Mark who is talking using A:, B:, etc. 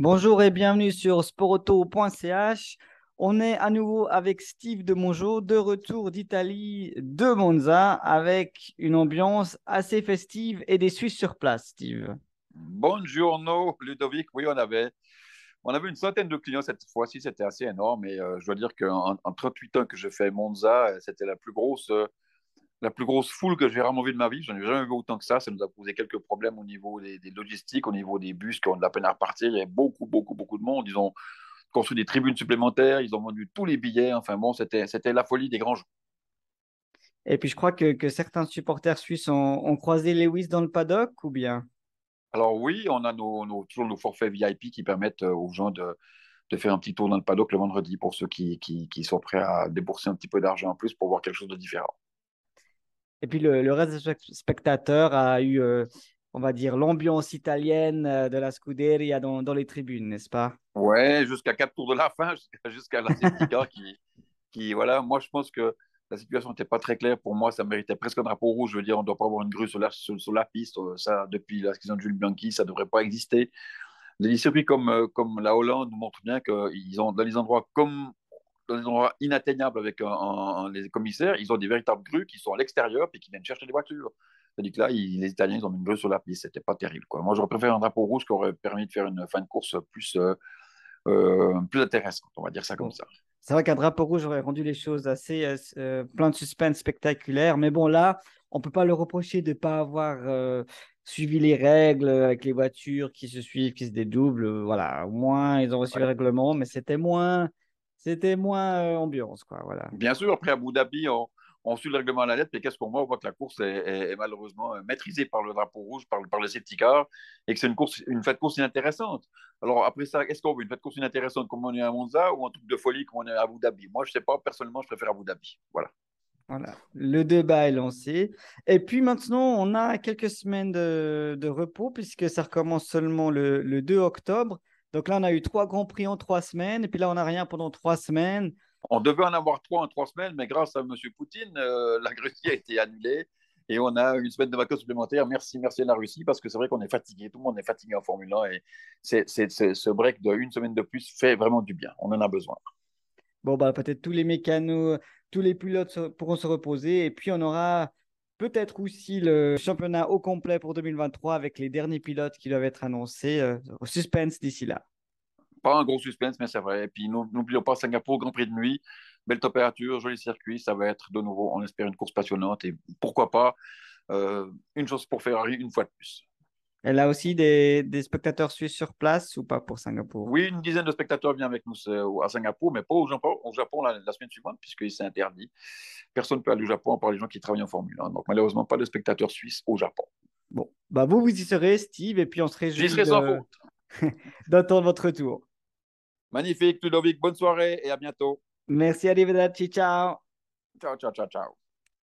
A: Bonjour et bienvenue sur sportauto.ch. On est à nouveau avec Steve de Mongeau, de retour d'Italie, de Monza, avec une ambiance assez festive et des Suisses sur place, Steve.
B: Bonjour, Ludovic. Oui, on avait, on avait une centaine de clients cette fois-ci, c'était assez énorme. Et euh, je dois dire qu'en en 38 ans que je fais Monza, c'était la plus grosse euh, la plus grosse foule que j'ai vraiment vue de ma vie. J'en ai jamais vu autant que ça. Ça nous a posé quelques problèmes au niveau des, logistiques, au niveau des bus qui ont de la peine à repartir. Il y avait beaucoup, beaucoup, beaucoup de monde. Ils ont construit des tribunes supplémentaires. Ils ont vendu tous les billets. Enfin bon, c'était, c'était la folie des grands jours.
A: Et puis je crois que, que certains supporters suisses ont, croisé Lewis dans le paddock ou bien?
B: Alors oui, on a nos, toujours nos forfaits VIP qui permettent euh, aux gens de, de faire un petit tour dans le paddock le vendredi pour ceux qui, qui, qui sont prêts à débourser un petit peu d'argent en plus pour voir quelque chose de différent.
A: Et puis le, reste des spectateurs a eu, euh, on va dire, l'ambiance italienne euh, de la Scuderia dans, les tribunes, n'est-ce pas?
B: Ouais, jusqu'à quatre tours de la fin, jusqu'à la qui, qui, voilà, moi je pense que la situation n'était pas très claire. Pour moi, ça méritait presque un drapeau rouge. Je veux dire, on ne doit pas avoir une grue sur la, piste. Ça, depuis la saison de Jules Bianchi, ça ne devrait pas exister. Les circuits comme, comme la Hollande nous montrent bien qu'ils ont, dans les endroits comme dans des endroits inatteignables avec les commissaires, ils ont des véritables grues qui sont à l'extérieur et qui viennent chercher des voitures. C'est-à-dire que là, les Italiens, ils ont mis une grue sur la piste. C'était pas terrible. Quoi. Moi, j'aurais préféré un drapeau rouge qui aurait permis de faire une fin de course plus, euh, euh, plus intéressante. On va dire ça comme ça.
A: C'est vrai qu'un drapeau rouge aurait rendu les choses assez euh, plein de suspense spectaculaire. Mais bon, là, on peut pas le reprocher de ne pas avoir suivi les règles avec les voitures qui se suivent, qui se dédoublent. Voilà, au moins, ils ont reçu le règlement, mais c'était moins c'était moins euh, ambiance. Quoi, voilà.
B: Bien sûr, après Abu Dhabi, on, on suit le règlement à la lettre, mais qu'est-ce qu'on voit? On voit que la course est, malheureusement euh, maîtrisée par le drapeau rouge, par, par le safety et que c'est une, course, une fête course inintéressante. Alors après ça, est-ce qu'on veut une fête course inintéressante comme on est à Monza ou un truc de folie comme on est à Abu Dhabi? Moi, je ne sais pas, personnellement, je préfère Abu Dhabi. Voilà.
A: Voilà, le débat est lancé. Et puis maintenant, on a quelques semaines de, de repos puisque ça recommence seulement le, le 2 octobre. Donc là, on a eu trois grands prix en trois semaines, et puis là, on n'a rien pendant trois semaines.
B: On devait en avoir trois en trois semaines, mais grâce à M. Poutine, euh, la Russie a été annulée et on a une semaine de vacances supplémentaires. Merci, merci à la Russie, parce que c'est vrai qu'on est fatigué, tout le monde est fatigué en Formule 1 et c'est, ce break de une semaine de plus fait vraiment du bien. On en a besoin.
A: Bon, bah, peut-être tous les mécanos, tous les pilotes pourront se reposer et puis on aura Peut-être aussi le championnat au complet pour 2023 avec les derniers pilotes qui doivent être annoncés. Euh, suspense d'ici là.
B: Pas un gros suspense, mais c'est vrai. Et puis n'oublions pas Singapour, Grand Prix de nuit, belle température, joli circuit. Ça va être de nouveau, on espère, une course passionnante. Et pourquoi pas euh, une chose pour Ferrari une fois de plus.
A: Elle a aussi des, des, spectateurs suisses sur place ou pas pour Singapour?
B: Oui, une dizaine de spectateurs viennent avec nous à Singapour, mais pas au Japon, au Japon la, semaine suivante, puisqu'il s'est interdit. Personne ne peut aller au Japon à part les gens qui travaillent en Formule 1. Donc, malheureusement, pas de spectateurs suisses au Japon.
A: Bon, bah vous, vous y serez, Steve, et puis on se réjouit. D'attendre votre tour.
B: Magnifique, Ludovic. Bonne soirée et à bientôt.
A: Merci, arrivederci. Ciao.
B: Ciao, ciao, ciao, ciao.